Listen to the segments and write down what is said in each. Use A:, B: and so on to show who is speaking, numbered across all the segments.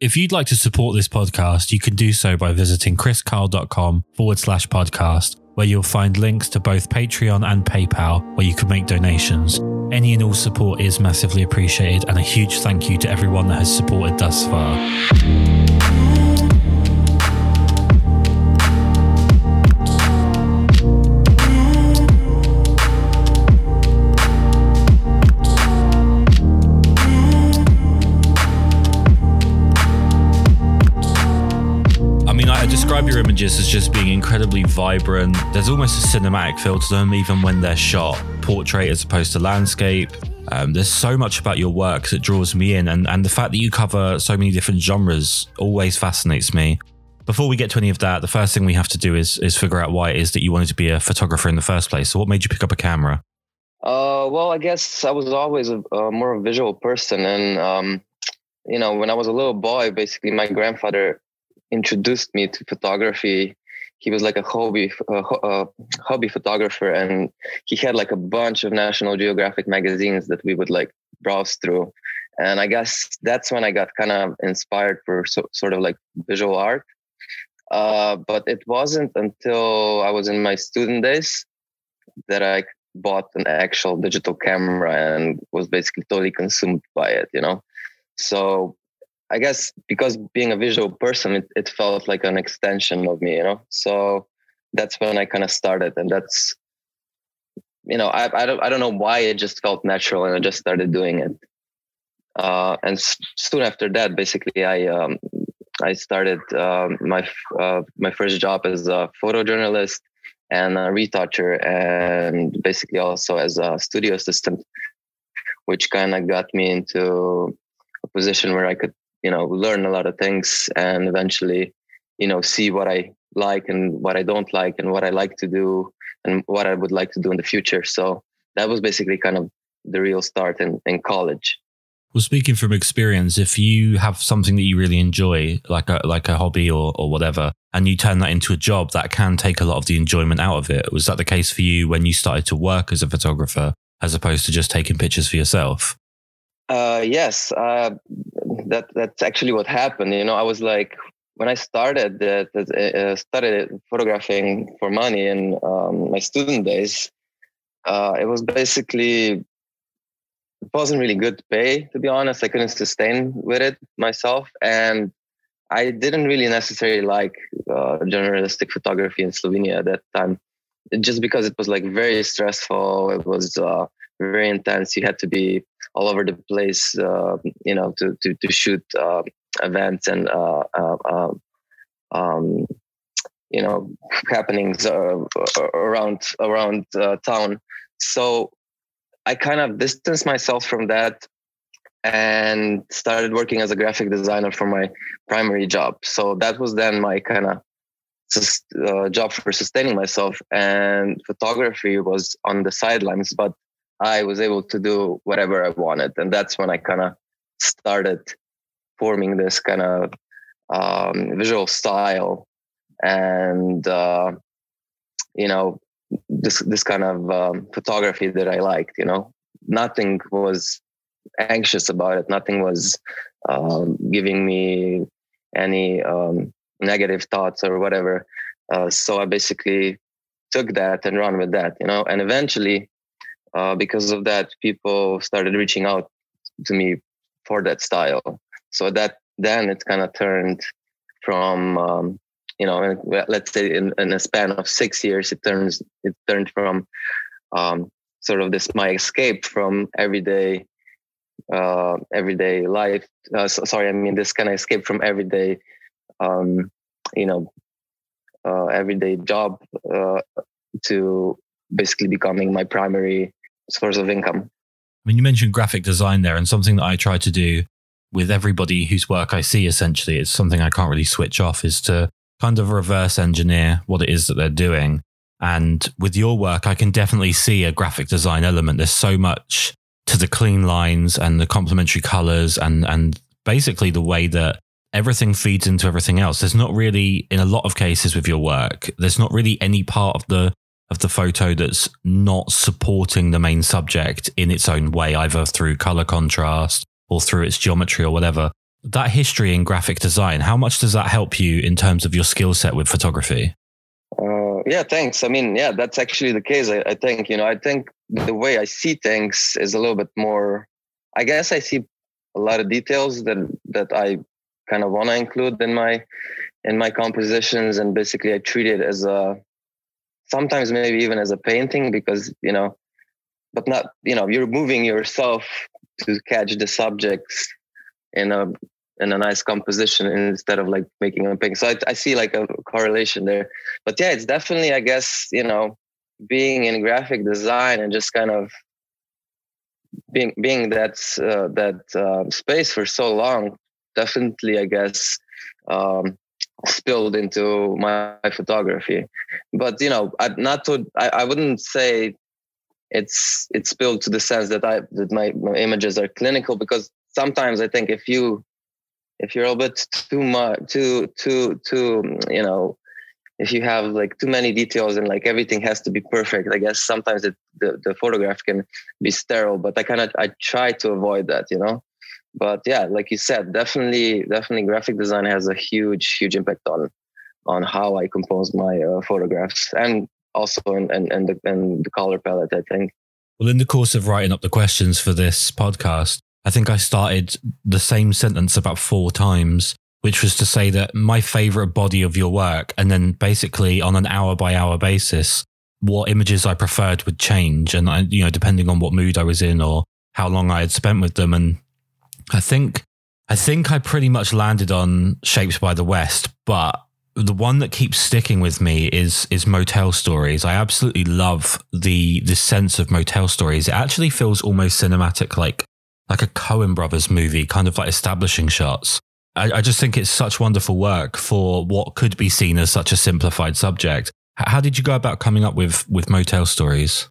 A: If you'd like to support this podcast, you can do so by visiting kriskarl.com forward slash podcast, where you'll find links to both Patreon and PayPal, where you can make donations. Any and all support is massively appreciated, and a huge thank you to everyone that has supported thus far. Describe your images as just being incredibly vibrant. There's almost a cinematic feel to them, even when they're shot portrait as opposed to landscape. Um, there's so much about your work that draws me in, and, and the fact that you cover so many different genres always fascinates me. Before we get to any of that, the first thing we have to do is is figure out why it is that you wanted to be a photographer in the first place. So, what made you pick up a camera?
B: Uh, well, I guess I was always a, a more visual person, and um, you know, when I was a little boy, basically, my grandfather introduced me to photography. He was like a hobby uh, hobby photographer, and he had like a bunch of National Geographic magazines that we would like browse through. And I guess that's when I got kind of inspired for so, sort of like visual art. Uh, but it wasn't until I was in my student days that I bought an actual digital camera and was basically totally consumed by it, you know. So I guess because being a visual person, it, it felt like an extension of me, you know. So that's when I kind of started, and that's you know I I don't I don't know why it just felt natural, and I just started doing it. Uh, and soon after that, basically, I um, I started um, my uh, my first job as a photojournalist and a retoucher, and basically also as a studio assistant, which kind of got me into a position where I could you know learn a lot of things and eventually you know see what i like and what i don't like and what i like to do and what i would like to do in the future so that was basically kind of the real start in, in college
A: Well, speaking from experience, if you have something that you really enjoy, like a like a hobby or or whatever, and you turn that into a job, that can take a lot of the enjoyment out of it. Was that the case for you when you started to work as a photographer, as opposed to just taking pictures for yourself?
B: uh yes uh that that's actually what happened you know? I was like when i started that uh, started photographing for money in um, my student days uh it was basically it wasn't really good pay to be honest. I couldn't sustain with it myself and i didn't really necessarily like uh, journalistic photography in slovenia at that time. Just because it was like very stressful it was uh, very intense you had to be all over the place uh, you know to to, to shoot uh, events and uh, uh, um, you know happenings uh, around around town so I kind of distanced myself from that and started working as a graphic designer for my primary job. So that was then my kind of uh, job for sustaining myself, and photography was on the sidelines. But I was able to do whatever I wanted, and that's when I kind of started forming this kind of um, visual style, and uh, you know this this kind of um, photography that I liked. You know, nothing was anxious about it. Nothing was um, giving me any um, negative thoughts or whatever. Uh, so I basically took that and run with that. You know, and eventually, uh, because of that, people started reaching out to me for that style. So that then it kind of turned from um, you know, let's say in, in, a span of six years, it turns it turned from um, sort of this my escape from everyday uh, everyday life. Uh, so, sorry, I mean this kind of escape from everyday, um, you know, uh, everyday job uh, to basically becoming my primary source of income.
A: I mean, you mentioned graphic design there, and something that I try to do with everybody whose work I see. Essentially, it's something I can't really switch off. Is to kind of reverse engineer what it is that they're doing. And with your work, I can definitely see a graphic design element. There's so much to the clean lines and the complementary colors and, and basically the way that everything feeds into everything else. There's not really, in a lot of cases with your work, there's not really any part of the of the photo that's not supporting the main subject in its own way, either through color contrast or through its geometry or whatever that history in graphic design, how much does that help you in terms of your skill set with photography?
B: Uh, yeah, thanks. I mean, yeah, that's actually the case. I, I think, you know, I think the way I see things is a little bit more, I guess I see a lot of details that, that I kind of want to include in my, in my compositions. And basically I treat it as a, sometimes maybe even as a painting because, you know, but not, you know, you're moving yourself to catch the subjects in a in a nice composition instead of like making a painting. So I, I see like a correlation there. But yeah, it's definitely, I guess, you know, being in graphic design and just kind of being being that uh, that uh, space for so long, definitely, I guess, um, spilled into my, photography. But you know, I, not to, I, I wouldn't say it's it's spilled to the sense that I that my, my images are clinical because sometimes I think if you if you're a bit too much too too too you know if you have like too many details and like everything has to be perfect i guess sometimes it, the, the photograph can be sterile but i kind of i try to avoid that you know but yeah like you said definitely definitely graphic design has a huge huge impact on on how i compose my uh, photographs and also in, in, in, the, in the color palette i think
A: well in the course of writing up the questions for this podcast I think I started the same sentence about four times, which was to say that my favorite body of your work, and then basically on an hour by hour basis, what images I preferred would change. And, I, you know, depending on what mood I was in or how long I had spent with them. And I think, I think I pretty much landed on Shaped by the West, but the one that keeps sticking with me is is motel stories. I absolutely love the the sense of motel stories. It actually feels almost cinematic, like like a Coen Brothers movie, kind of like establishing shots. I, I, just think it's such wonderful work for what could be seen as such a simplified subject. How did you go about coming up with with motel stories?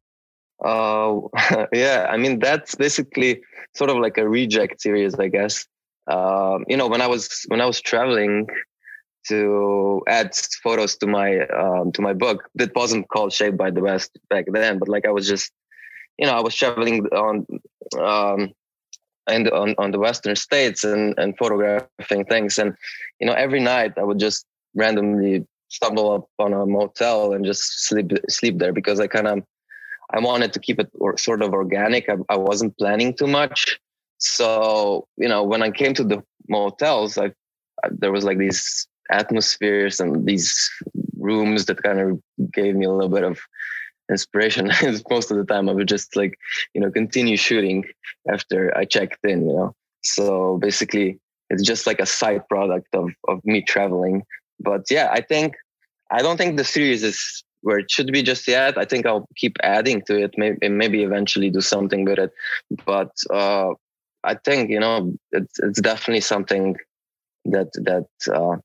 B: Uh, yeah, I mean that's basically sort of like a reject series, I guess. Um, you know, when I was when I was traveling to add photos to my um, to my book, that wasn't called Shaped by the West back then, but like I was just, you know, I was traveling on um, and on, on the western states and, and photographing things and you know every night i would just randomly stumble up on a motel and just sleep sleep there because i kind of i wanted to keep it or, sort of organic. I, I wasn't planning too much. So you know when i came to the motels I, I there was like these atmospheres and these rooms that kind of gave me a little bit of inspiration. Most of the time i would just like you know continue shooting after i checked in you know. So basically it's just like a side product of of me traveling. But yeah i think i don't think the series is where it should be just yet. I think i'll keep adding to it maybe maybe eventually do something with it. But uh i think you know it's it's definitely something that that uh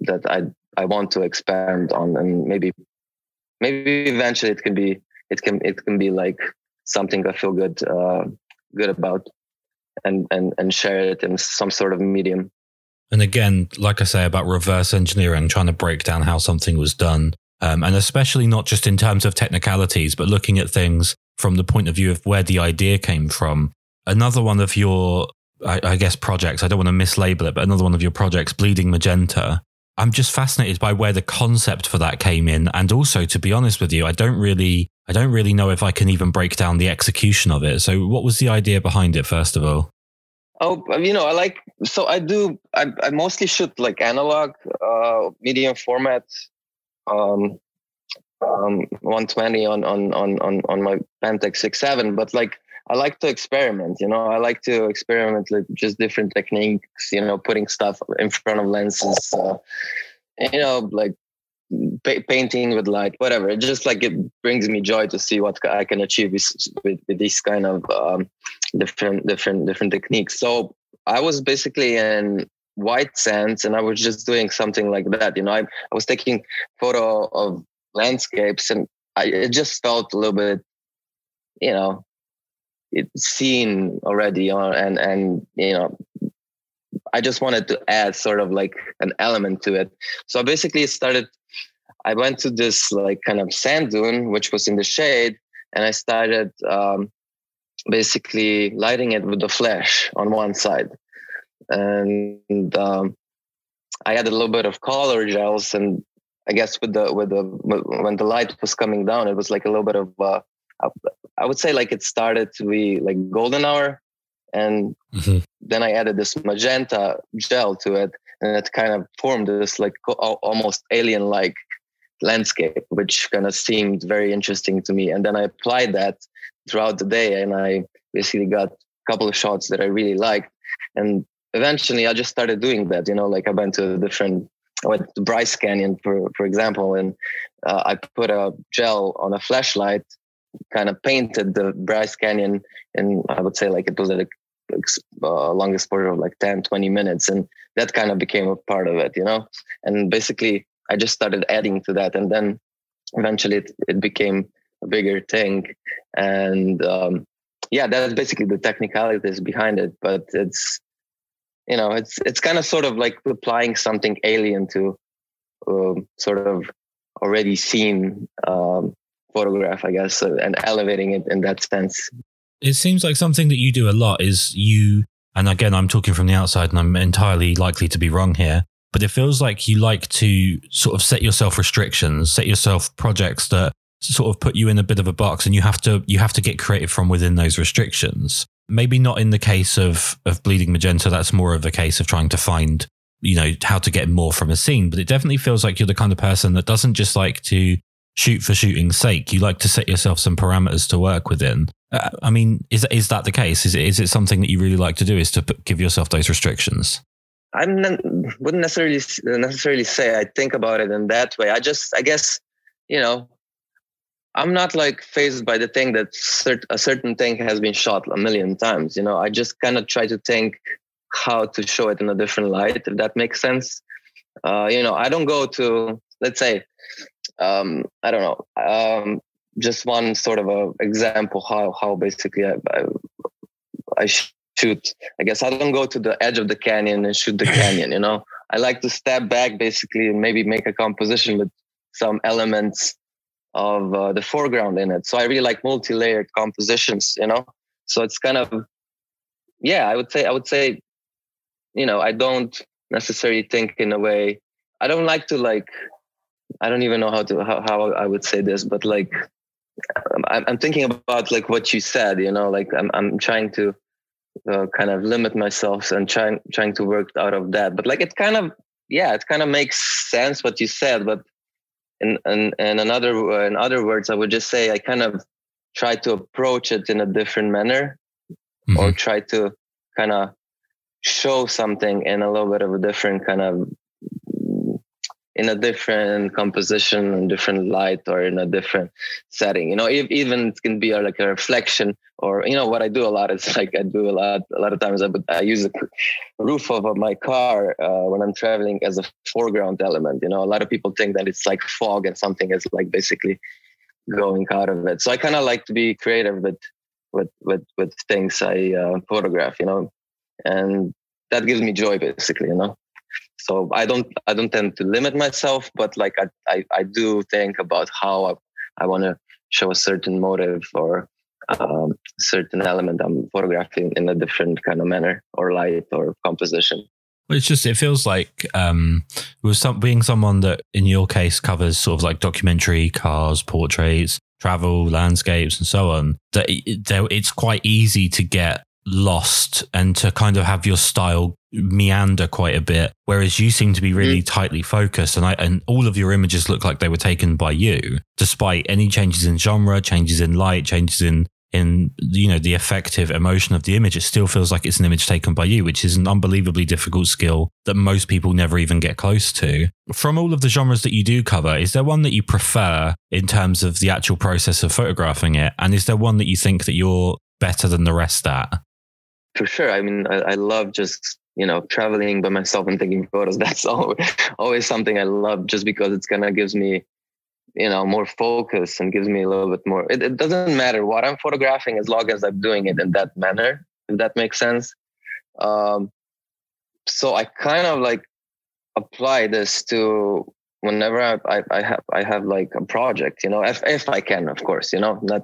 B: that i i want to expand on and maybe maybe eventually it can be it can it can be like something I feel good uh, good about and and and share it in some sort of medium.
A: And again, like I say about reverse engineering, trying to break down how something was done, um, and especially not just in terms of technicalities, but looking at things from the point of view of where the idea came from. Another one of your, I, I guess, projects. I don't want to mislabel it, but another one of your projects, Bleeding Magenta, I'm just fascinated by where the concept for that came in. And also, to be honest with you, I don't really, I don't really know if I can even break down the execution of it. So what was the idea behind it, first of all?
B: Oh, you know, I like, so I do, I, I mostly shoot like analog, uh, medium format, um, um, 120 on, on, on, on, on my Pentax 6.7, but like, I like to experiment, you know, I like to experiment with just different techniques, you know, putting stuff in front of lenses, uh, you know, like pa- painting with light, whatever. It just like it brings me joy to see what I can achieve with, with, with these kind of um, different, different, different techniques. So I was basically in white sands and I was just doing something like that. You know, I, I was taking photo of landscapes and I, it just felt a little bit, you know, it's seen already on and and you know i just wanted to add sort of like an element to it so i basically started i went to this like kind of sand dune which was in the shade and i started um, basically lighting it with the flash on one side and um, I added a little bit of color gels, and I guess with the with the when the light was coming down, it was like a little bit of uh, I would say like it started to be like golden hour, and mm-hmm. then I added this magenta gel to it, and it kind of formed this like almost alien like landscape, which kind of seemed very interesting to me. And then I applied that throughout the day, and I basically got a couple of shots that I really liked. And eventually, I just started doing that. You know, like I went to a different. I went to Bryce Canyon, for for example, and uh, I put a gel on a flashlight, kind of painted the Bryce Canyon, and I would say like it was like uh, long exposure of like 10 20 minutes and that kind of became a part of it you know and basically I just started adding to that, and then eventually it, it became a bigger thing. And um, yeah, that's basically the technicalities behind it. But it's you know, it's it's kind of sort of like applying something alien to um, sort of already seen um, photograph, I guess, uh, and elevating it in that sense.
A: It seems like something that you do a lot is you, and again, I'm talking from the outside, and I'm entirely likely to be wrong here but it feels like you like to sort of set yourself restrictions, set yourself projects that sort of put you in a bit of a box and you have to you have to get creative from within those restrictions. Maybe not in the case of of bleeding magenta, that's more of a case of trying to find, you know, how to get more from a scene, but it definitely feels like you're the kind of person that doesn't just like to shoot for shooting's sake. You like to set yourself some parameters to work within. Uh, I mean, is is that the case? Is it, is it something that you really like to do? Is to put, give yourself those restrictions?
B: I wouldn't necessarily necessarily say I think about it in that way. I just, I guess, you know, I'm not like phased by the thing that cert- a certain thing has been shot a million times. You know, I just kind of try to think how to show it in a different light, if that makes sense. Uh, you know, I don't go to, let's say, um, I don't know, um, just one sort of a example how how basically I, I, I shoot. I guess I don't go to the edge of the canyon and shoot the canyon. You know, I like to step back basically and maybe make a composition with some elements of uh, the foreground in it. So I really like multi-layered compositions. You know, so it's kind of yeah. I would say I would say, you know, I don't necessarily think in a way. I don't like to like. I don't even know how to how, how I would say this, but like I'm, I'm thinking about like what you said. You know, like I'm I'm trying to uh, kind of limit myself and trying trying to work out of that. But like it kind of yeah, it kind of makes sense what you said. But in in, in another in other words, I would just say I kind of try to approach it in a different manner, mm-hmm. or try to kind of show something in a little bit of a different kind of in a different composition and different light or in a different setting. You know if, even it can be like a reflection or you know what i do a lot is like i do a lot a lot of times i, I use the roof of my car uh, when i'm traveling as a foreground element. You know a lot of people think that it's like fog and something is like basically going out of it. So i kind of like to be creative with with with with things i uh, photograph you know? And that gives me joy basically you know so i don't i don't tend to limit myself but like i i, I do think about how i, I want to show a certain motive or um, certain element i'm photographing in a different kind of manner or light or composition.
A: It's just it feels like um, with some being someone that in your case covers sort of like documentary cars portraits travel landscapes and so on that it's quite easy to get lost and to kind of have your style meander quite a bit whereas you seem to be really mm. tightly focused and I and all of your images look like they were taken by you despite any changes in genre changes in light changes in in you know the effective emotion of the image. It still feels like it's an image taken by you which is an unbelievably difficult skill that most people never even get close to. From all of the genres that you do cover is there one that you prefer in terms of the actual process of photographing it? And is there one that you think that you're better than the rest at
B: for sure. I mean, I, I love just you know traveling by myself and taking photos. That's always always something I love, just because it's kind of gives me you know more focus and gives me a little bit more. It, it doesn't matter what I'm photographing as long as I'm doing it in that manner. If that makes sense. Um, so I kind of like apply this to whenever I, I, I, have I have like a project, you know, if if I can, of course, you know, not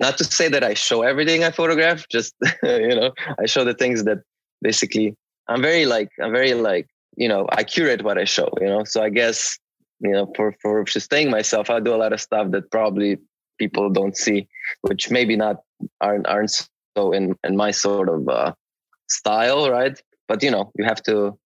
B: not to say that I show everything I photograph, just you know, I show the things that basically I'm very like I'm very like you know I curate what I show. You know, so I guess you know for for sustaining myself, I do a lot of stuff that probably people don't see, which maybe not aren't aren't so in in my sort of uh, style, right? But you know, you have to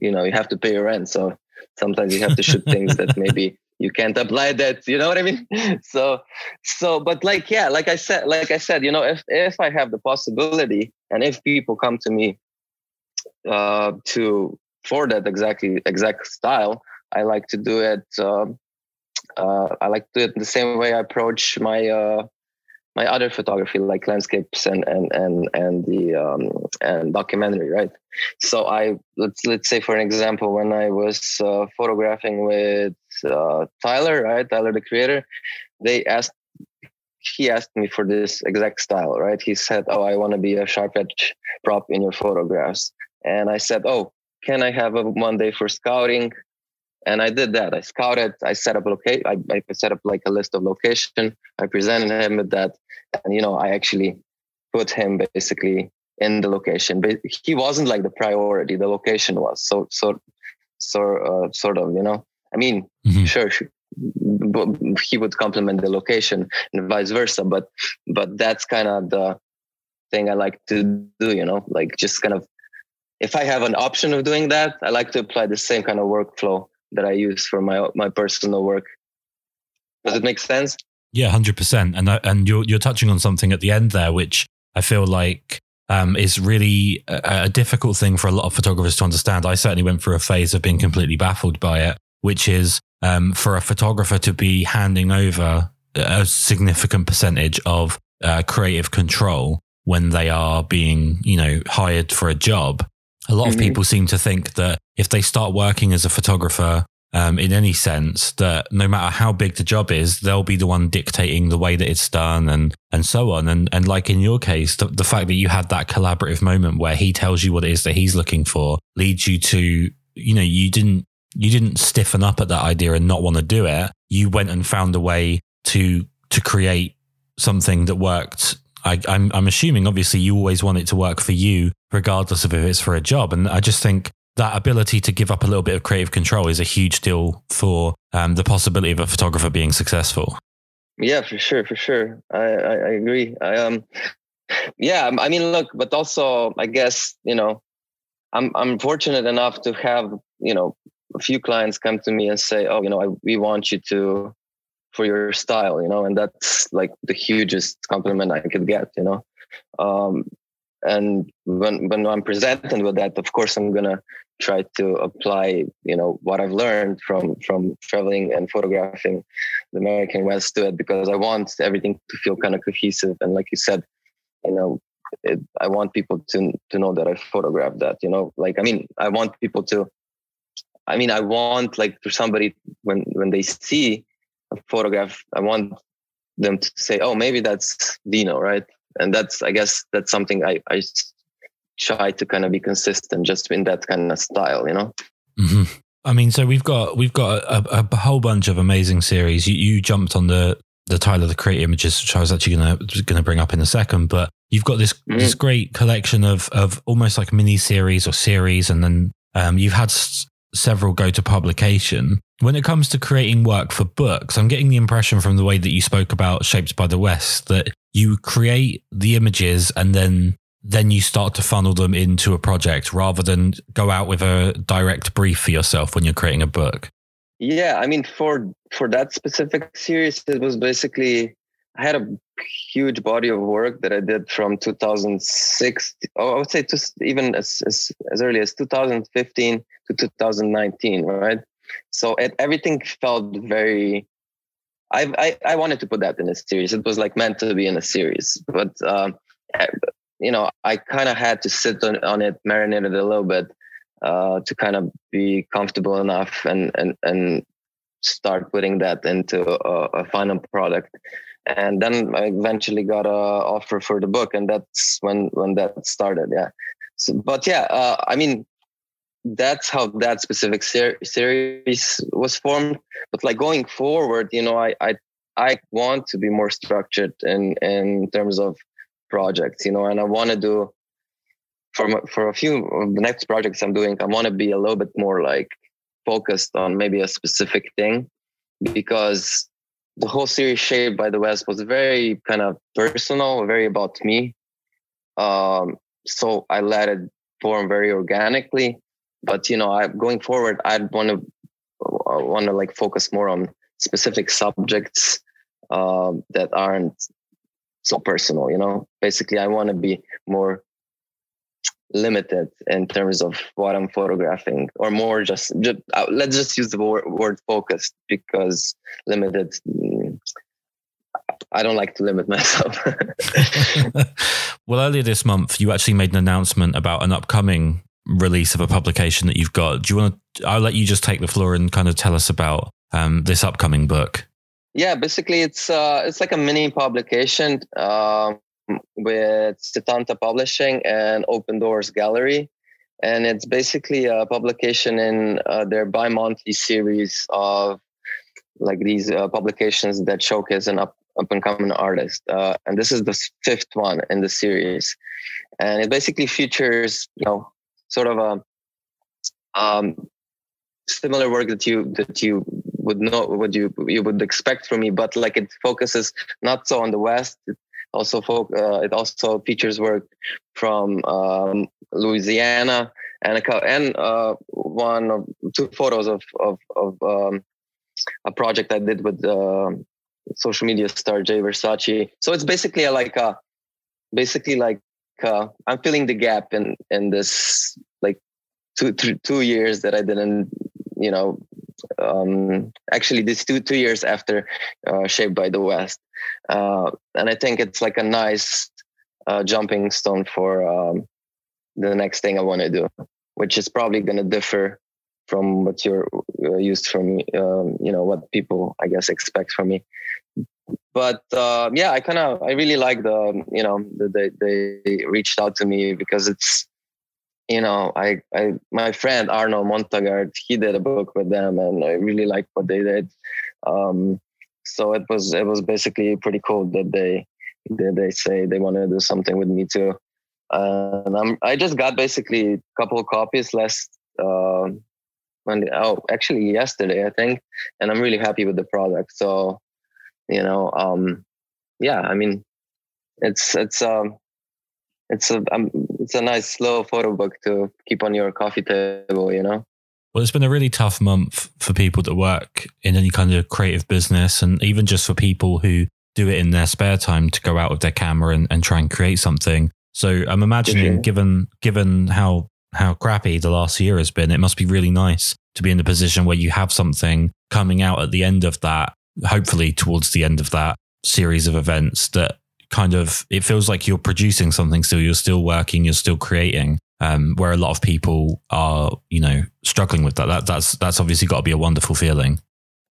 B: you know you have to pay your rent, so sometimes you have to shoot things that maybe you can't apply that you know what i mean? So so but like yeah like i said like i said you know if if i have the possibility and if people come to me uh to for that exactly exact style i like to do it uh, uh i like to do it the same way i approach my uh my other photography like landscapes and and and and the um, and documentary right so i let's let's say for an example when i was uh, photographing with uh, tyler right tyler the creator they asked he asked me for this exact style right he said oh i want to be a sharp edge prop in your photographs and i said oh can i have a monday for scouting and I did that. I scouted. I set up a. I, I set up like a list of location. I presented him with that, and you know i actually put him basically in the location. But he wasn't like the priority. The location was so so so uh, sort of you know. I mean mm-hmm. sure he would complement the location and vice versa. But but that's kind of the thing i like to do you know like just kind of if i have an option of doing that i like to apply the same kind of workflow that i use for my my personal work. Does it make sense
A: yeah, hundred percent. And and you're you're touching on something at the end there, which I feel like um, is really a, a, difficult thing for a lot of photographers to understand. I certainly went through a phase of being completely baffled by it, which is um, for a photographer to be handing over a significant percentage of uh, creative control when they are being, you know, hired for a job. A lot mm-hmm. of people seem to think that if they start working as a photographer um, in any sense that no matter how big the job is, they'll be the one dictating the way that it's done and and so on. And and like in your case, the, the fact that you had that collaborative moment where he tells you what it is that he's looking for leads you to you know you didn't you didn't stiffen up at that idea and not want to do it. You went and found a way to to create something that worked I, I'm, I'm assuming obviously you always want it to work for you, regardless of if it's for a job. And I just think that ability to give up a little bit of creative control is a huge deal for um, the possibility of a photographer being successful.
B: Yeah, for sure, for sure. I, I, I agree. I um, yeah. I mean, look, but also, I guess you know, I'm I'm fortunate enough to have you know a few clients come to me and say, oh, you know, I, we want you to for your style, you know, and that's like the hugest compliment I could get, you know. Um, and when when I'm presented with that, of course, I'm gonna try to apply you know what i've learned from from traveling and photographing the american west to it because i want everything to feel kind of cohesive. And like you said you know it, i want people to to know that i photographed that you know? Like i mean i want people to i mean i want like for somebody when when they see a photograph i want them to say oh maybe that's dino right and that's i guess that's something i i try to kind of be consistent just in that kind of style, you know.
A: Mm-hmm. I mean, so we've got we've got a, a, whole bunch of amazing series. You, you jumped on the the Tyler the Creator images, which I was actually gonna gonna bring up in a second. But you've got this mm-hmm. this great collection of of almost like mini series or series, and then um, you've had s- several go to publication. When it comes to creating work for books, I'm getting the impression from the way that you spoke about Shaped by the West that you create the images and then then you start to funnel them into a project rather than go out with a direct brief for yourself when you're creating a book.
B: Yeah i mean for for that specific series it was basically i had a huge body of work that i did from 2006 oh i would say just even as, as, as early as 2015 to 2019 right? So it, everything felt very I, I, I wanted to put that in a series. It was like meant to be in a series, but um, you know, I kind of had to sit on, on it, marinate it a little bit uh, to kind of be comfortable enough and and and start putting that into a, a, final product. And then I eventually got a offer for the book, and that's when when that started. Yeah. So, but yeah, uh, I mean, that's how that specific ser- series was formed. But like going forward, you know, I I I want to be more structured in in terms of projects, you know, and I want to do for for a few of the next projects I'm doing, I want to be a little bit more like focused on maybe a specific thing because the whole series shaped by the west was very kind of personal very about me um, so i let it form very organically but you know i going forward i'd want to want to like focus more on specific subjects uh, that aren't so personal you know basically i want to be more limited in terms of what I'm photographing, or more just, just uh, let's just use the word, word focused because limited. Mm, I don't like to limit myself.
A: well, earlier this month, you actually made an announcement about an upcoming release of a publication that you've got. Do you want to? I'll let you just take the floor and kind of tell us about um, this upcoming book.
B: Yeah, basically, it's uh, it's like a mini publication. Um, with Setanta Publishing and Open Doors Gallery. And it's basically a publication in uh, their bi monthly series of like these uh, publications that showcase an up, up and coming artist. Uh, and this is the fifth one in the series. And it basically features, you know, sort of a um, similar work that you that you would know what you you would expect from me but like it focuses not so on the west it also uh, it also features work from um, Louisiana and a, and uh, one of two photos of of, of um, a project I did with uh, social media star Jay Versace. So it's basically a, like a basically like uh, I'm filling the gap in in this like two th- two years that I didn't you know um, actually this two two years after uh, Shaped by the West, uh, and I think it's like a nice uh, jumping stone for um, the next thing I want to do, which is probably going to differ from what you're uh, used from um, you know what people I guess expect from me. But uh, yeah, I kind of I really like the you know the, they they reached out to me because it's you know, I, I, my friend Arnaud Montagard, he did a book with them, and I really liked what they did. Um, so it was, it was basically pretty cool that they, that they say they want to do something with me too. Uh, and I'm, I just got basically a couple of copies last, uh, Monday. Oh, actually yesterday, I think, and I'm really happy with the product. So, you know, um, yeah, I mean, it's, it's, um, it's a um, it's a nice slow photo book to keep on your coffee table you know
A: well it's been a really tough month for people that work in any kind of creative business and even just for people who do it in their spare time to go out with their camera and, and try and create something so i'm imagining sure. given given how how crappy the last year has been it must be really nice to be in the position where you have something coming out at the end of that hopefully towards the end of that series of events that kind of it feels like you're producing something still you're still working you're still creating um, where a lot of people are you know struggling with that. that that's that's obviously got to be a wonderful feeling.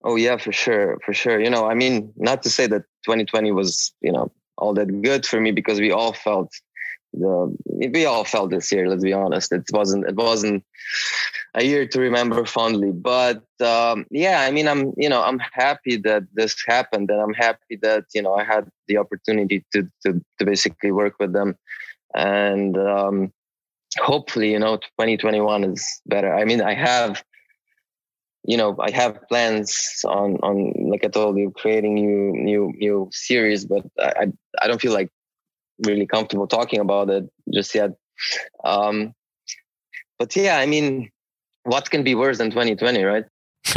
B: Oh yeah for sure for sure. You know i mean not to say that 2020 was you know all that good for me because we all felt the we all felt this year let's be honest. It wasn't it wasn't a year to remember fondly. But um, yeah i mean i'm you know i'm happy that this happened and i'm happy that you know i had the opportunity to to, to basically work with them. And um, hopefully you know 2021 is better. I mean i have you know i have plans on on like i told you creating new new new series but i i don't feel like really comfortable talking about it just yet. Um, but yeah, I mean, what can be worse than 2020, right?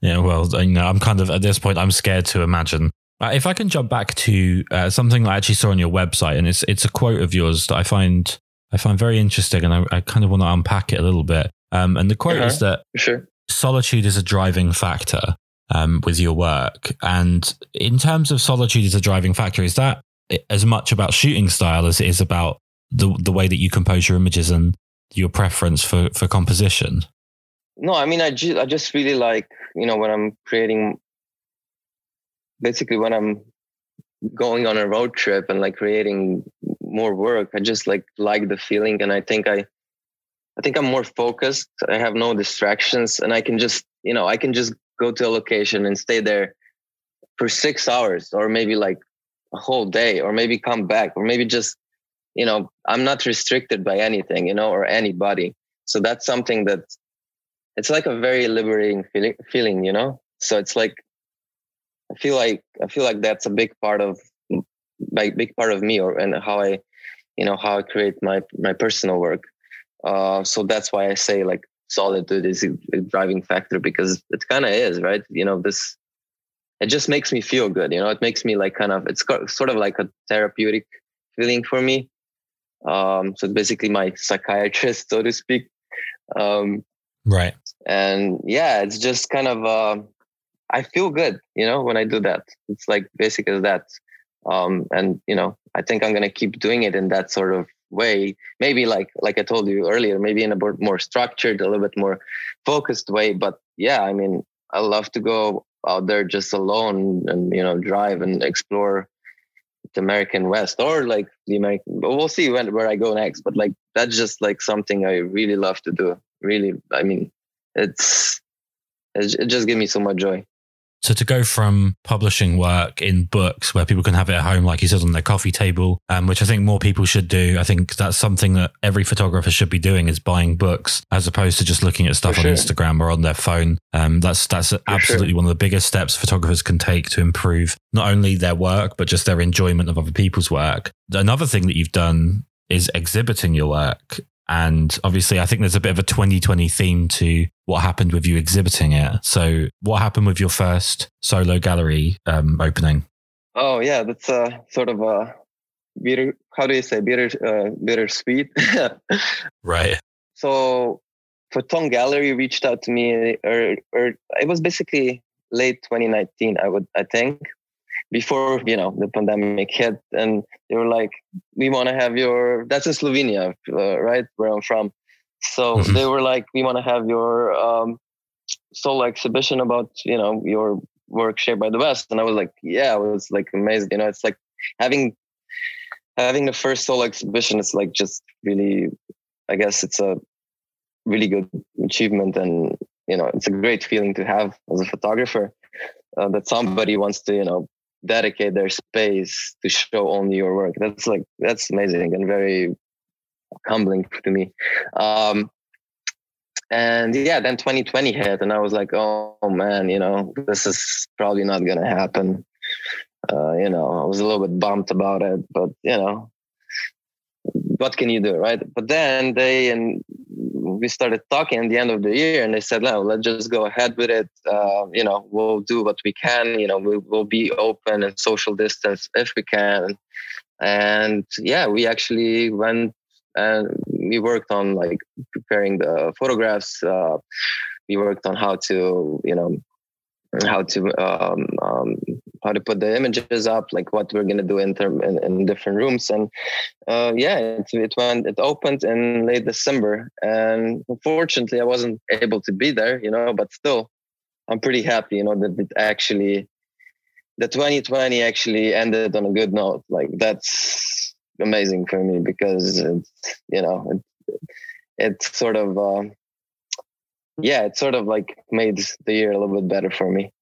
A: yeah, well, you know, I'm kind of at this point, I'm scared to imagine. Uh, if I can jump back to uh, something I actually saw on your website, and it's it's a quote of yours that I find I find very interesting, and I, I kind of want to unpack it a little bit. Um, and the quote uh-huh. is that
B: sure.
A: solitude is a driving factor um, with your work. And in terms of solitude as a driving factor, is that as much about shooting style as it is about the the way that you compose your images and your preference for for composition.
B: No, I mean I just I just really like you know when I'm creating basically when I'm going on a road trip and like creating more work i just like like the feeling and i think i i think i'm more focused i have no distractions and i can just you know i can just go to a location and stay there for six hours or maybe like a whole day or maybe come back or maybe just you know, I'm not restricted by anything, you know, or anybody. So that's something that it's like a very liberating feeling, you know. So it's like I feel like I feel like that's a big part of like big part of me, or and how I, you know, how I create my my personal work. Uh, so that's why I say like solitude is a driving factor because it kind of is, right? You know, this it just makes me feel good. You know, it makes me like kind of it's sort of like a therapeutic feeling for me. Um, so basically my psychiatrist, so to speak. Um,
A: right.
B: And yeah, it's just kind of uh, I feel good, you know, when I do that. It's like basic as that. Um, and you know, I think I'm gonna keep doing it in that sort of way. Maybe like like I told you earlier, maybe in a more structured, a little bit more focused way. But yeah, I mean, I love to go out there just alone and you know drive and explore the American West or like the American. But We'll see when where I go next. But like that's just like something I really love to do. Really, I mean, it's it just gives me so much joy.
A: So to go from publishing work in books where people can have it at home, like you said, on their coffee table, um, which I think more people should do. I think that's something that every photographer should be doing is buying books as opposed to just looking at stuff on Instagram or on their phone. Um, that's that's For absolutely sure. one of the biggest steps photographers can take to improve not only their work but just their enjoyment of other people's work. Another thing that you've done is exhibiting your work and obviously, I think there's a bit of a 2020 theme to what happened with you exhibiting it. So, what happened with your first solo gallery um, opening?
B: Oh yeah, that's a sort of a bitter. How do you say bitter? Uh, bittersweet.
A: right.
B: So, Photon Gallery reached out to me, or, or it was basically late 2019. I would, I think, before you know the pandemic hit and they were like we want to have your that's in slovenia uh, right where i'm from so mm-hmm. they were like we want to have your um, solo exhibition about you know your work shaped by the west and i was like yeah it was like amazing you know it's like having having the first solo exhibition is like just really i guess it's a really good achievement and you know it's a great feeling to have as a photographer uh, that somebody wants to you know dedicate their space to show only your work. That's like that's amazing and very humbling to me. Um, and yeah, then 2020 hit, and I was like, oh, man, you know, this is probably not gonna happen. Uh, you know, I was a little bit bummed about it, but you know, what can you do, right? But then they and we started talking at the end of the year and they said no let's just go ahead with it. Uh, you know we'll do what we can. You know we will be open and social distance if we can. And yeah we actually went and we worked on like preparing the photographs. Uh, we worked on how to you know how to um, um, how to put the images up, like what we're gonna do in term in, in different rooms, and uh, yeah, it, it went it opened in late December, and unfortunately I wasn't able to be there, you know, but still, I'm pretty happy, you know, that it actually the 2020 actually ended on a good note. Like that's amazing for me because you know it, it's sort of. Uh, yeah, it sort of like made the year a little bit better for me.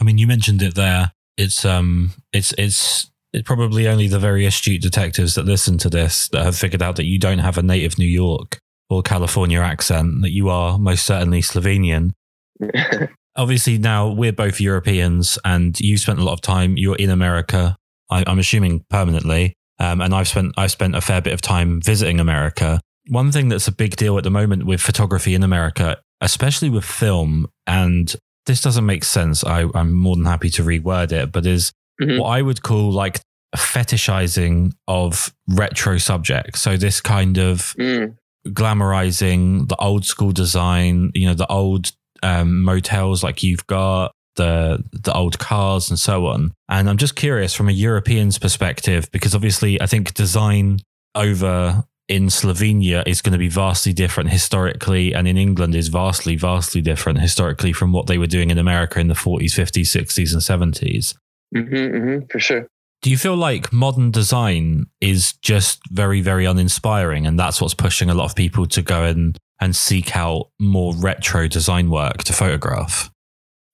A: I mean, you mentioned it there. It's um, it's it's it's probably only the very astute detectives that listen to this that have figured out that you don't have a native New York or California accent. That you are most certainly Slovenian. Obviously, now we're both Europeans, and you've spent a lot of time. You're in America. I, am assuming permanently, um, and I've spent I've spent a fair bit of time visiting America. One thing that's a big deal at the moment with photography in America especially with film, and this doesn't make sense. I, I'm more than happy to reword it, but is mm-hmm. what I would call like fetishizing of retro subjects. So this kind of mm. glamorizing the old school design, you know, the old um, motels like you've got, the the old cars and so on. And I'm just curious from a European's perspective, because obviously I think design over in Slovenia is going to be vastly different historically, and in England is vastly, vastly different historically from what they were doing in America in the 40s, 50s, 60s, and 70s.
B: Mm-hmm, mm-hmm, for sure.
A: Do you feel like modern design is just very, very uninspiring, and that's what's pushing a lot of people to go and and seek out more retro design work to photograph?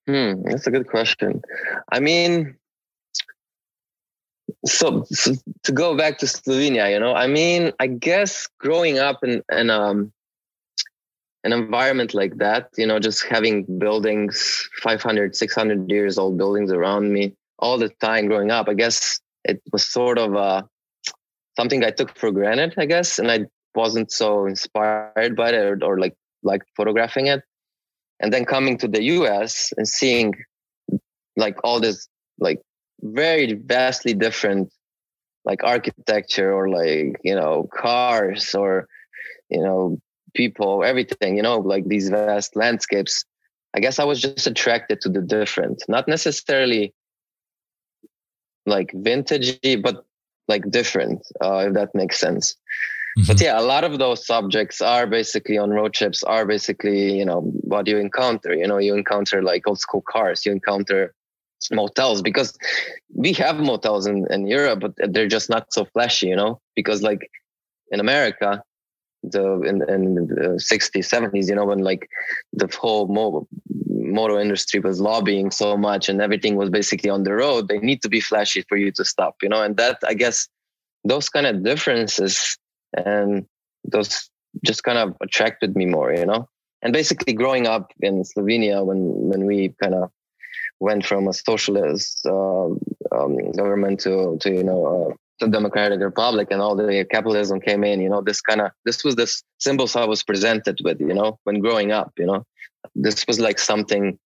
B: Hmm, that's a good question. I mean, so, so, to go back to Slovenia, you know, I mean, I guess growing up in, in um, an environment like that, you know, just having buildings, 500, 600 years old buildings around me all the time growing up, I guess it was sort of uh, something I took for granted, I guess. And I wasn't so inspired by it or, or like, like photographing it. And then coming to the US and seeing like all this like very vastly different like architecture or like you know cars or you know people everything you know like these vast landscapes. I guess i was just attracted to the different not necessarily like vintagey but like different uh, if that makes sense. Mm-hmm. but yeah a lot of those subjects are basically on road trips are basically you know what you encounter. You know you encounter like old school cars. You encounter motels because we have motels in, in Europe, but they're just not so flashy, you know, because like in America, the in, in the 60s, 70s, you know, when like the whole mo- motor industry was lobbying so much and everything was basically on the road, they need to be flashy for you to stop, you know, and that I guess those kind of differences and those just kind of attracted me more, you know. And basically growing up in Slovenia when when we kind of went from a socialist uh, um, government to to you know uh, the democratic republic and all the capitalism came in you know this kind of this was the symbols i was presented with you know when growing up you know. This was like something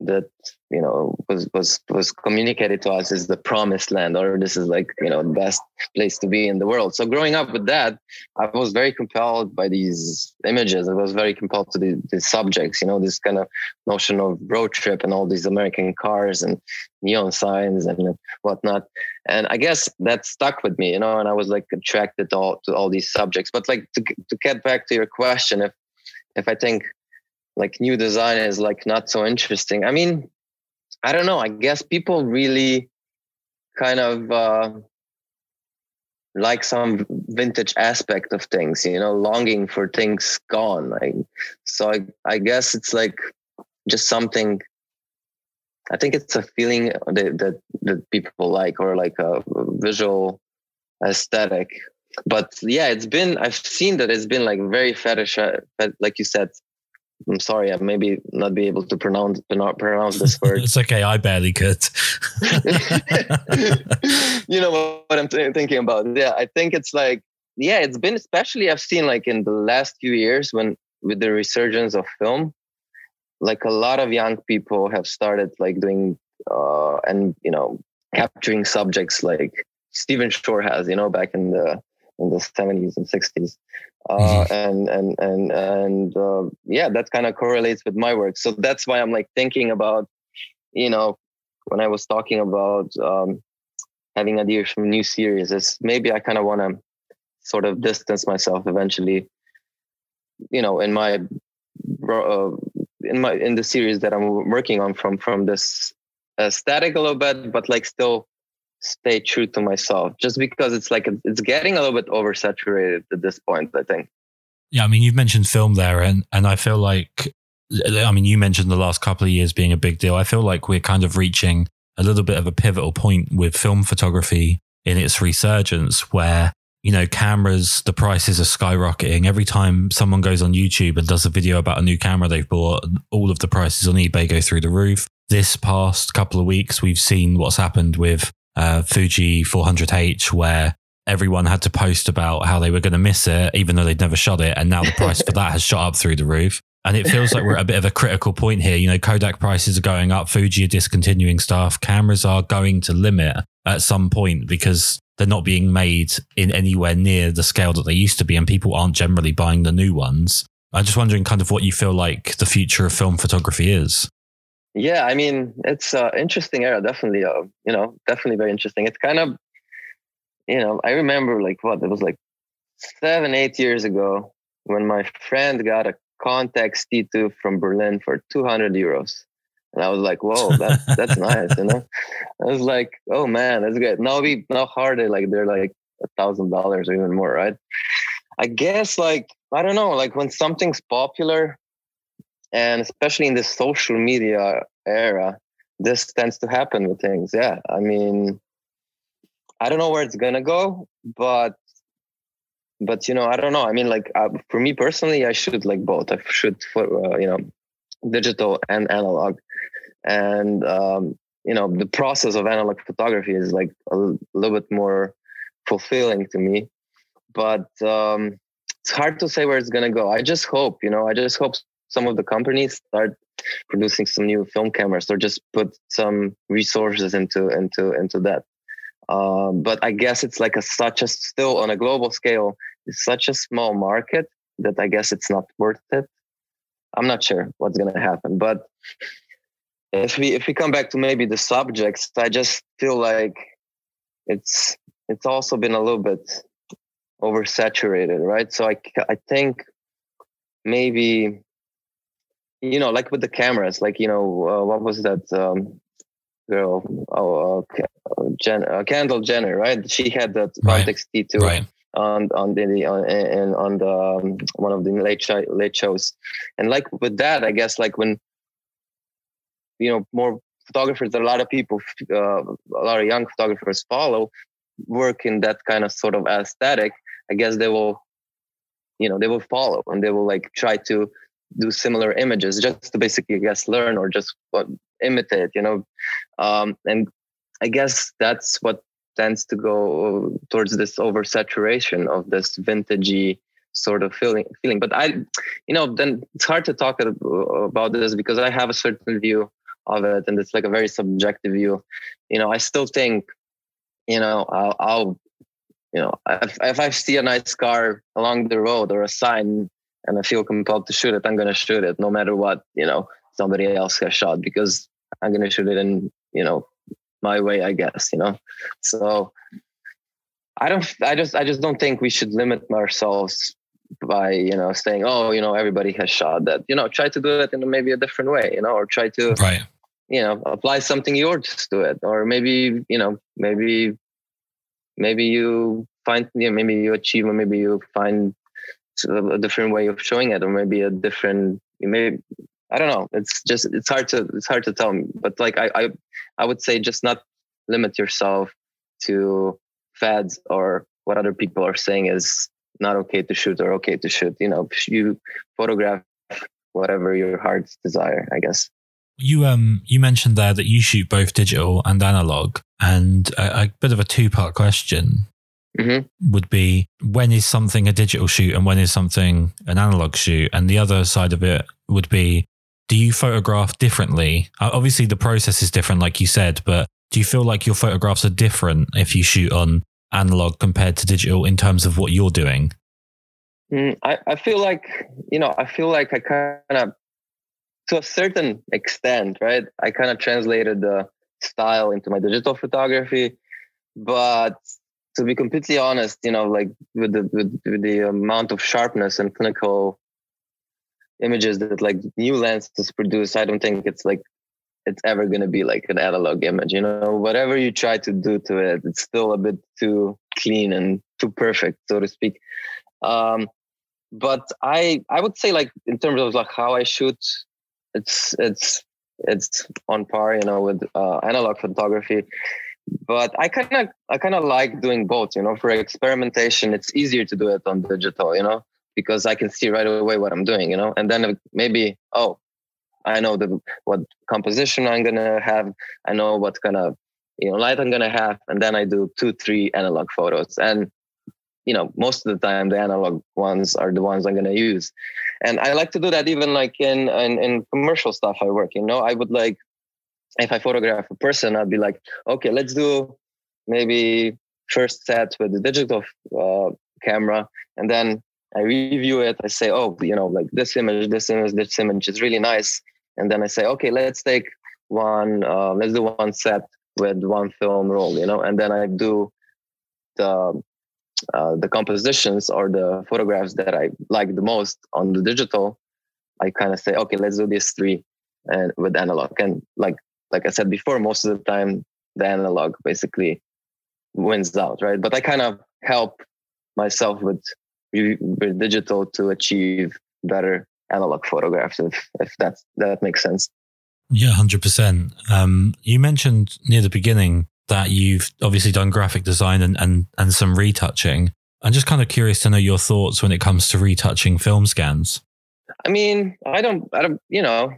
B: that you know was was was communicated to us as the promised land or this is like you know the best place to be in the world. So growing up with that i was very compelled by these images. I was very compelled to the, the subjects you know this kind of notion of road trip and all these american cars and neon signs and whatnot. And i guess that stuck with me you know and i was like attracted to all, to all these subjects. But like to, to get back to your question if if i think like new design is like not so interesting. I mean, I don't know. I guess people really kind of uh, like some vintage aspect of things, you know, longing for things gone. Like, so I, I guess it's like just something. I think it's a feeling that, that that people like, or like a visual aesthetic. But yeah, it's been. I've seen that it's been like very fetish, like you said, I'm sorry, I maybe not be able to pronounce not pronounce this word.
A: it's okay, I barely could.
B: you know what I'm th- thinking about? Yeah, I think it's like yeah, it's been especially I've seen like in the last few years when with the resurgence of film, like a lot of young people have started like doing uh and you know capturing subjects like Stephen Shore has, you know, back in the in the 70s and 60s uh, mm-hmm. and and and and uh, yeah that kind of correlates with my work so that's why i'm like thinking about you know when i was talking about um, having ideas from new series it's maybe i kind of want to sort of distance myself eventually you know in my uh, in my in the series that i'm working on from from this static a little bit but like still stay true to myself just because it's like it's getting a little bit oversaturated at this point i think.
A: Yeah i mean you've mentioned film there and and i feel like i mean you mentioned the last couple of years being a big deal. I feel like we're kind of reaching a little bit of a pivotal point with film photography in its resurgence where you know cameras the prices are skyrocketing. Every time someone goes on youtube and does a video about a new camera they've bought all of the prices on ebay go through the roof. This past couple of weeks we've seen what's happened with uh, Fuji 400H where everyone had to post about how they were going to miss it, even though they'd never shot it. And now the price for that has shot up through the roof. And it feels like we're at a bit of a critical point here. You know, Kodak prices are going up, Fuji are discontinuing stuff, cameras are going to limit at some point because they're not being made in anywhere near the scale that they used to be, and people aren't generally buying the new ones. I'm just wondering kind of what you feel like the future of film photography is.
B: Yeah, I mean, it's an interesting era, definitely. Uh, you know, definitely very interesting. It's kind of, you know, I remember like what it was like seven, eight years ago when my friend got a Contax T2 from Berlin for 200 euros. And I was like, whoa, that's, that's nice, you know? I was like, oh man, that's good. Now we, now harder, like they're like a thousand dollars or even more, right? I guess like, I don't know, like when something's popular, and especially in the social media era this tends to happen with things yeah i mean I don't know where it's gonna go, but but you know, I don't know. I mean, like uh, for me personally, I shoot like both. I shoot for uh, you know, digital and analog, and um, you know, the process of analog photography is like a little bit more fulfilling to me. But um, it's hard to say where it's gonna go. I just hope, you know, I just hope some of the companies start producing some new film cameras or just put some resources into into into that. Um, but I guess it's like a such a still on a global scale, it's such a small market that I guess it's not worth it. I'm not sure what's gonna happen, but if we if we come back to maybe the subjects, I just feel like it's it's also been a little bit oversaturated, right? So I I think maybe you know like with the cameras, like you know uh, what was that um, girl? Oh, uh, Jen, uh, Kendall Jenner, right? She had that right. Contax T2. Right on on the on, and on the um, one of the late late shows and like with that i guess like when you know more photographers that a lot of people uh, a lot of young photographers follow work in that kind of sort of aesthetic i guess they will you know they will follow and they will like try to do similar images just to basically i guess learn or just what, imitate you know? Um, and i guess that's what tends to go towards this oversaturation of this vintagey sort of feeling feeling. But i you know then it's hard to talk about this because i have a certain view of it and it's like a very subjective view. You know i still think you know i'll, I'll you know if, if i see a nice car along the road or a sign and i feel compelled to shoot it i'm going to shoot it no matter what you know somebody else has shot because i'm going to shoot it in you know my way i guess you know? So i don't i just i just don't think we should limit ourselves by you know saying oh you know everybody has shot that you know try to do it in maybe a different way you know or try to
A: right.
B: you know apply something yours to it or maybe you know maybe maybe you find you know, maybe you achieve or maybe you find a different way of showing it or maybe a different maybe i don't know it's just it's hard to it's hard to tell but like i i, I would say just not limit yourself to fads or what other people are saying is not okay to shoot or okay to shoot. You know, you photograph whatever your heart's desire, I guess.
A: You um you mentioned there that you shoot both digital and analog, and a, a bit of a two part question mm-hmm. would be when is something a digital shoot and when is something an analog shoot, and the other side of it would be do you photograph differently? Obviously, the process is different, like you said, but do you feel like your photographs are different if you shoot on analog compared to digital in terms of what you're doing?
B: Mm, I, I feel like, you know, I feel like I kind of, to a certain extent, right? I kind of translated the style into my digital photography. But to be completely honest, you know, like with the, with, with the amount of sharpness and clinical images that like new lenses produce, I don't think it's like it's ever going to be like an analog image you know? Whatever you try to do to it it's still a bit too clean and too perfect so to speak. Um, but i i would say like in terms of like how i shoot it's it's it's on par you know with uh, analog photography but i kind of i kind of like doing both you know for experimentation it's easier to do it on digital you know because i can see right away what i'm doing you know and then maybe oh I know the what composition I'm gonna have. I know what kind of you know light I'm gonna have, and then I do two, three analog photos. And you know, most of the time the analog ones are the ones I'm gonna use. And I like to do that even like in in, in commercial stuff I work. You know, I would like if I photograph a person, I'd be like, okay, let's do maybe first set with the digital uh, camera, and then I review it. I say, oh, you know, like this image, this image, this image is really nice. And then I say, okay, let's take one, uh, let's do one set with one film roll, you know, and then I do the uh, the compositions or the photographs that I like the most on the digital. I kind of say, okay, let's do these three and with analog. And like like I said before, most of the time the analog basically wins out, right? But I kind of help myself with with digital to achieve better analog photographs if if that's that makes sense
A: yeah 100% um, you mentioned near the beginning that you've obviously done graphic design and, and, and some retouching. I'm just kind of curious to know your thoughts when it comes to retouching film scans.
B: I mean, I don't, I don't, you know,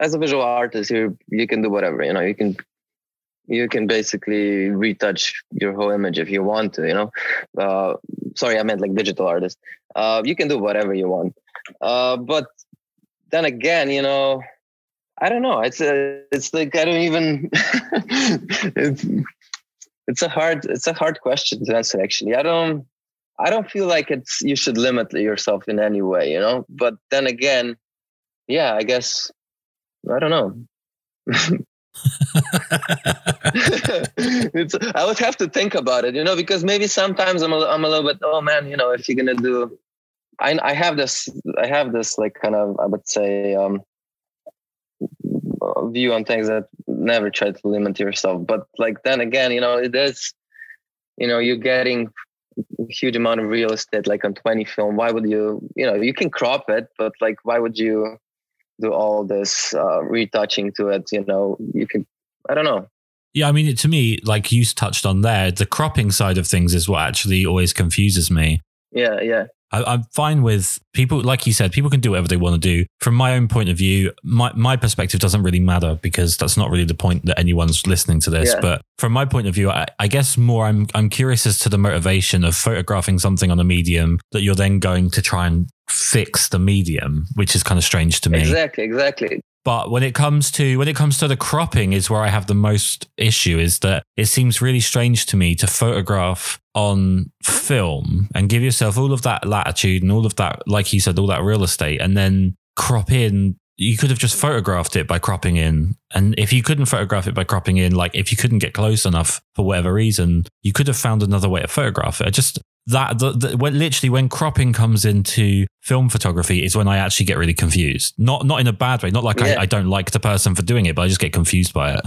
B: as a visual artist, you you can do whatever. You know, you can you can basically retouch your whole image if you want to. You know, uh, sorry, I meant like digital artist. Uh, you can do whatever you want, uh, but then again, you know, I don't know. It's a, it's like I don't even. it's, it's a hard, it's a hard question to answer. Actually, I don't, I don't feel like it's you should limit yourself in any way. You know, but then again, yeah, I guess I don't know. it's, I would have to think about it, you know, because maybe sometimes I'm a, I'm a little bit, oh man, you know, if you're gonna do, I I have this I have this like kind of I would say um, view on things that never try to limit yourself, but like then again, you know, it is, you know, you're getting a huge amount of real estate like on 20 film. Why would you, you know, you can crop it, but like why would you? Do all this uh, retouching to it. You know, you can. I don't know.
A: Yeah, I mean, to me, like you touched on there, the cropping side of things is what actually always confuses me.
B: Yeah, yeah.
A: I, am fine with people, like you said, people can do whatever they want to do. From my own point of view, my, my perspective doesn't really matter because that's not really the point that anyone's listening to this. Yeah. But from my point of view, I, I, guess more I'm I'm curious as to the motivation of photographing something on a medium that you're then going to try and fix the medium, which is kind of strange to me.
B: Exactly, exactly.
A: But when it comes to when it comes to the cropping is where I have the most issue is that it seems really strange to me to photograph on film and give yourself all of that latitude and all of that like you said all that real estate and then crop in you could have just photographed it by cropping in. And if you couldn't photograph it by cropping in, like if you couldn't get close enough for whatever reason, you could have found another way to photograph it. I just that the, the, when literally when cropping comes into film photography is when I actually get really confused. Not not in a bad way. Not like yeah. I, I don't like the person for doing it, but I just get confused by it.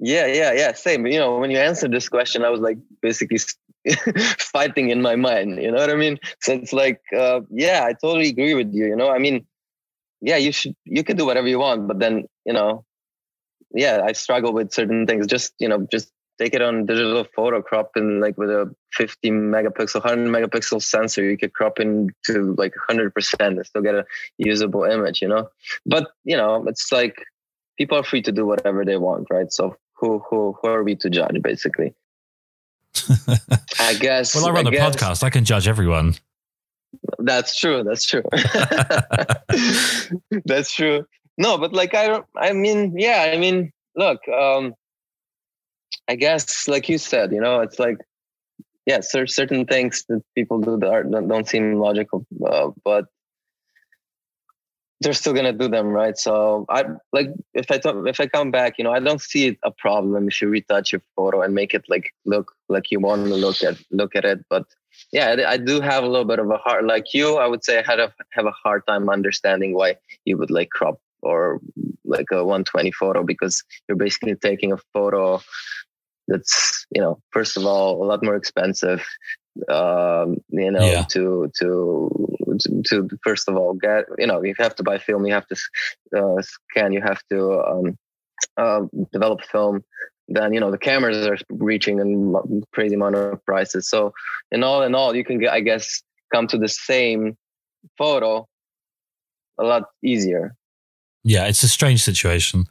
B: Yeah, yeah, yeah. Same. You know, when you answered this question, I was like basically fighting in my mind. You know what I mean? So it's like, uh, yeah, I totally agree with you. You know, I mean, yeah, you should you can do whatever you want, but then you know, yeah, I struggle with certain things. Just you know, just take it on digital photo crop in like with a 50 megapixel 100 megapixel sensor you could crop into like 100% and still get a usable image you know? But you know it's like people are free to do whatever they want right? So who who who are we to judge basically? I guess
A: well i run
B: I
A: a guess, podcast. I can judge everyone
B: that's true that's true. That's true. No but like i don't i mean yeah i mean look um I guess, like you said, you know, it's like, yeah, certain things that people do that are, don't seem logical, uh, but they're still gonna do them, right? So I like if I talk, if I come back, you know, I don't see a problem if you retouch your photo and make it like look like you want to look at look at it. But yeah, I do have a little bit of a hard like you. I would say I had a have a hard time understanding why you would like crop or like a 120 photo because you're basically taking a photo that's you know first of all a lot more expensive um, you know yeah. to, to to first of all get you know you have to buy film you have to uh, scan you have to um, uh, develop film then you know the cameras are reaching a crazy amount of prices. So in all in all you can get i guess come to the same photo a lot easier.
A: Yeah it's a strange situation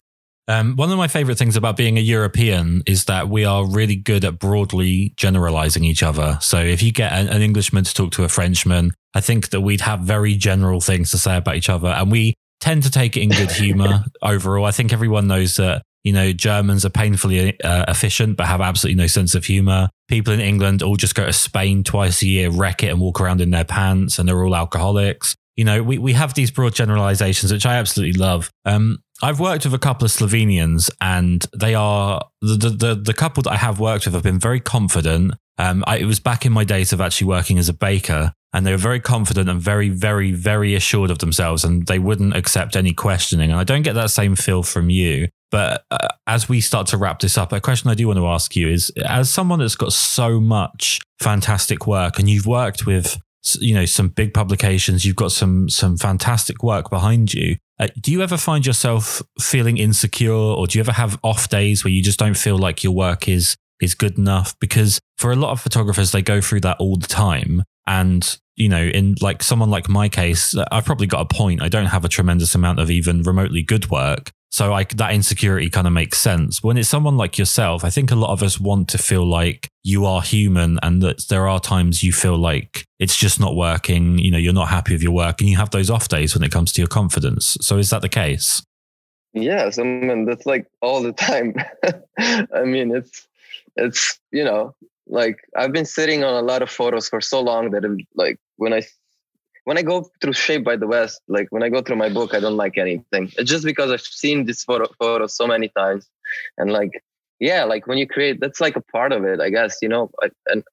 A: um, one of my favorite things about being a European is that we are really good at broadly generalizing each other. So if you get an, an, Englishman to talk to a Frenchman, I think that we'd have very general things to say about each other. And we tend to take it in good humor overall. I think everyone knows that, you know, Germans are painfully uh, efficient, but have absolutely no sense of humor. People in England all just go to Spain twice a year, wreck it and walk around in their pants, and they're all alcoholics you know, we, we have these broad generalizations, which I absolutely love. Um, I've worked with a couple of Slovenians, and they are the, the the couple that I have worked with have been very confident. Um, I, it was back in my days of actually working as a baker, and they were very confident and very, very, very assured of themselves, and they wouldn't accept any questioning. And I don't get that same feel from you. But uh, as we start to wrap this up, a question I do want to ask you is: as someone that's got so much fantastic work, and you've worked with you know some big publications. You've got some some fantastic work behind you. Uh, do you ever find yourself feeling insecure, or do you ever have off days where you just don't feel like your work is is good enough? Because for a lot of photographers, they go through that all the time, and you know, in like someone like my case, I've probably got a point. I don't have a tremendous amount of even remotely good work. So I, that insecurity kind of makes sense. When it's someone like yourself, I think a lot of us want to feel like you are human and that there are times you feel like it's just not working. You know, you're not happy with your work and you have those off days when it comes to your confidence. So is that the case?
B: Yes. I mean, that's like all the time. I mean, it's, it's, you know, like I've been sitting on a lot of photos for so long that I'm like when I when I go through Shaped by the West, like when I go through my book, I don't like anything. It's just because I've seen this photo photo so many times, and like yeah, like when you create, that's like a part of it, I guess. You know, and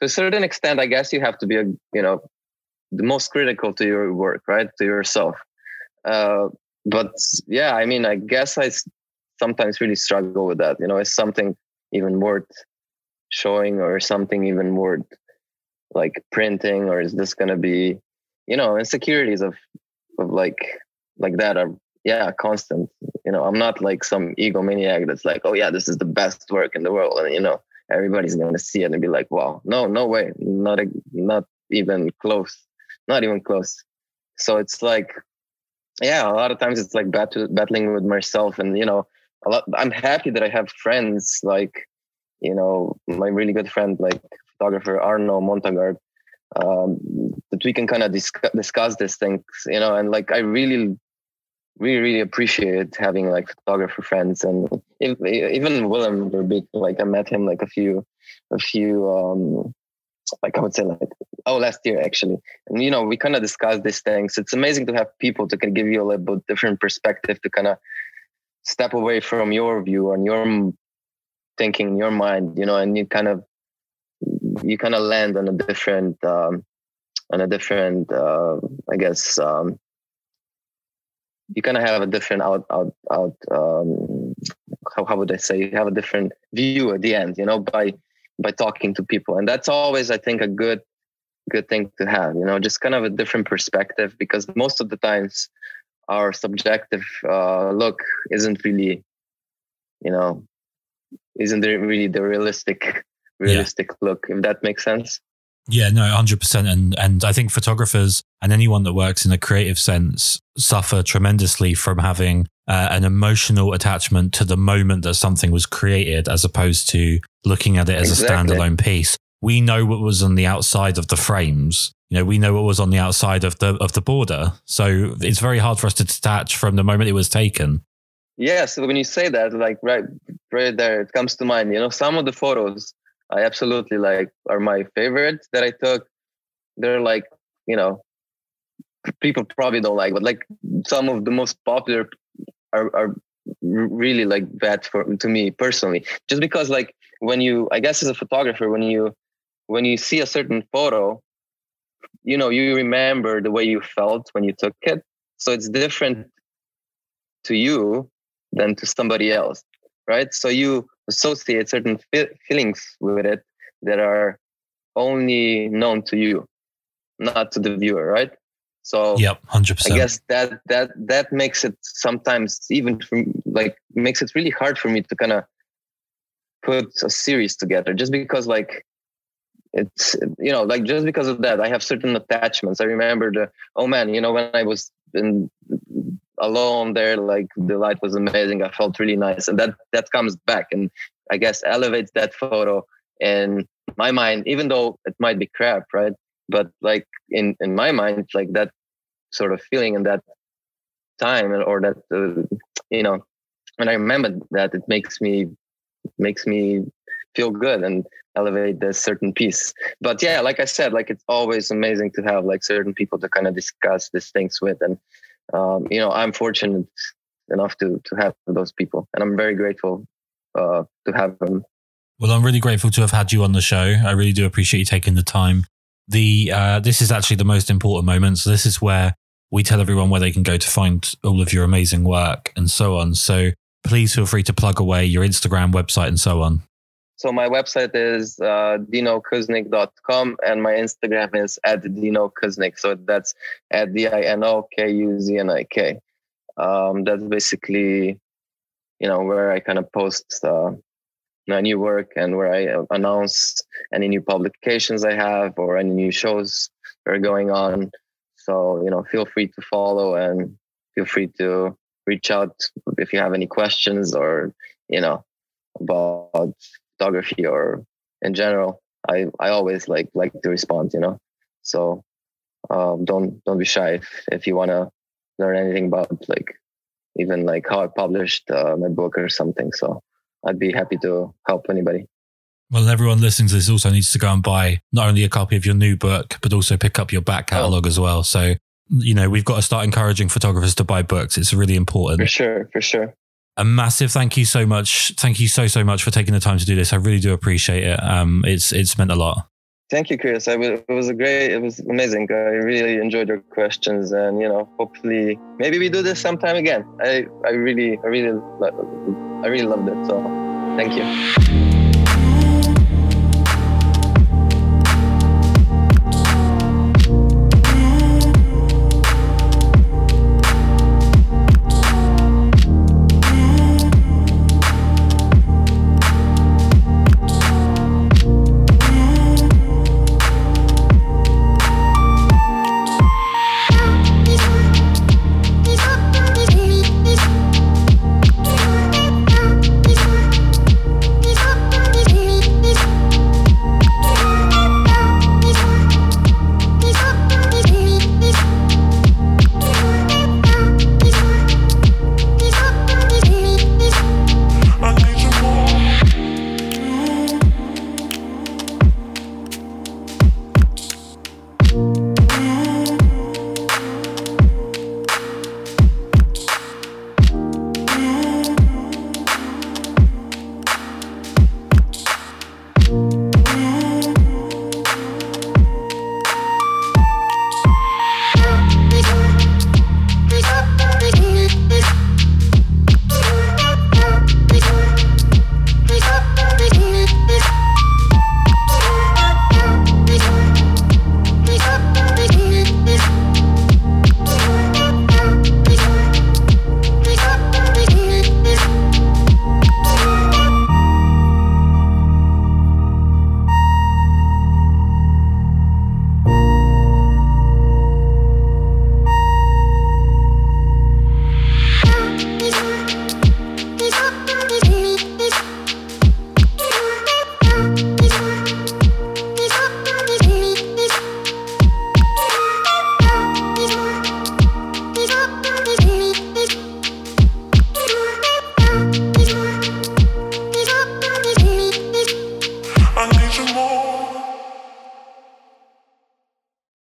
B: to a certain extent, I guess you have to be a you know the most critical to your work, right? To yourself. Uh, but yeah, I mean, I guess I sometimes really struggle with that. You know, is something even worth showing or something even worth like printing or is this going to be you know insecurities of of like like that are yeah constant. You know i'm not like some egomaniac that's like oh yeah this is the best work in the world. And you know everybody's to see it and be like wow no no way not a, not even close not even close. So it's like yeah a lot of times it's like bat- battling with myself and you know a lot i'm happy that i have friends like you know my really good friend like photographer Arnaud Montagard um, that we can kind of discuss, discuss these things, you know, and like I really, really, really appreciate having like photographer friends and if, even Willem Verbeek, like I met him like a few, a few, um, like I would say like, oh, last year actually. And, you know, we kind of discuss these things. It's amazing to have people that can give you a little bit different perspective to kind of step away from your view and your thinking, your mind, you know, and you kind of you kind of land on a different um, on a different uh, I guess um, you kind of have a different out out out um, how, how would I say you have a different view at the end you know by by talking to people and that's always I think a good good thing to have you know just kind of a different perspective because most of the times our subjective uh, look isn't really you know isn't really the realistic realistic yeah. look, if that makes sense.
A: Yeah, no, hundred percent, and and I think photographers and anyone that works in a creative sense suffer tremendously from having uh, an emotional attachment to the moment that something was created, as opposed to looking at it as exactly. a standalone piece. We know what was on the outside of the frames. You know, we know what was on the outside of the of the border. So it's very hard for us to detach from the moment it was taken.
B: Yeah. So when you say that, like right, right there, it comes to mind. You know, some of the photos I absolutely like are my favorites that I took. They're like, you know, people probably don't like, but like some of the most popular are, are really like bad for to me personally. Just because like when you, I guess as a photographer, when you when you see a certain photo, you know, you remember the way you felt when you took it. So it's different to you than to somebody else, right? So you associate certain feelings with it that are only known to you, not to the viewer, right? So
A: yep, hundred percent.
B: I guess that that that makes it sometimes even like makes it really hard for me to kind of put a series together, just because like it's you know like just because of that I have certain attachments. I remember the oh man, you know when I was in alone there like the light was amazing. I felt really nice. And that that comes back and i guess elevates that photo in my mind even though it might be crap right? But like in in my mind like that sort of feeling in that time or that uh, you know when i remember that it makes me makes me feel good and elevate this certain piece but yeah like i said like it's always amazing to have like certain people to kind of discuss these things with and um, you know, I'm fortunate enough to to have those people, and I'm very grateful uh, to have them.
A: Well, I'm really grateful to have had you on the show. I really do appreciate you taking the time. The uh, this is actually the most important moment. So this is where we tell everyone where they can go to find all of your amazing work and so on. So please feel free to plug away your Instagram, website, and so on.
B: So my website is uh, dinokuznik.com and my Instagram is at dinokuznik. So that's at D-I-N-O-K-U-Z-N-I-K. Um, that's basically, you know, where I kind of post uh, my new work and where I announce any new publications I have or any new shows that are going on. So, you know, feel free to follow and feel free to reach out if you have any questions or, you know, about photography or in general i i always like like to respond you know so um, don't don't be shy if, if you want to learn anything about like even like how i published uh, my book or something so i'd be happy to help anybody
A: well, everyone listening to this also needs to go and buy not only a copy of your new book, but also pick up your back catalog oh. as well. So, you know, we've got to start encouraging photographers to buy books. It's really important.
B: For sure, for sure
A: a massive thank you so much. Thank you so so much for taking the time to do this. I really do appreciate it. Um, it's it's meant a lot.
B: Thank you, Kris. it was a great, it was amazing. I really enjoyed your questions, and you know, hopefully, maybe we do this sometime again. I I really I really I really loved it. So, thank you.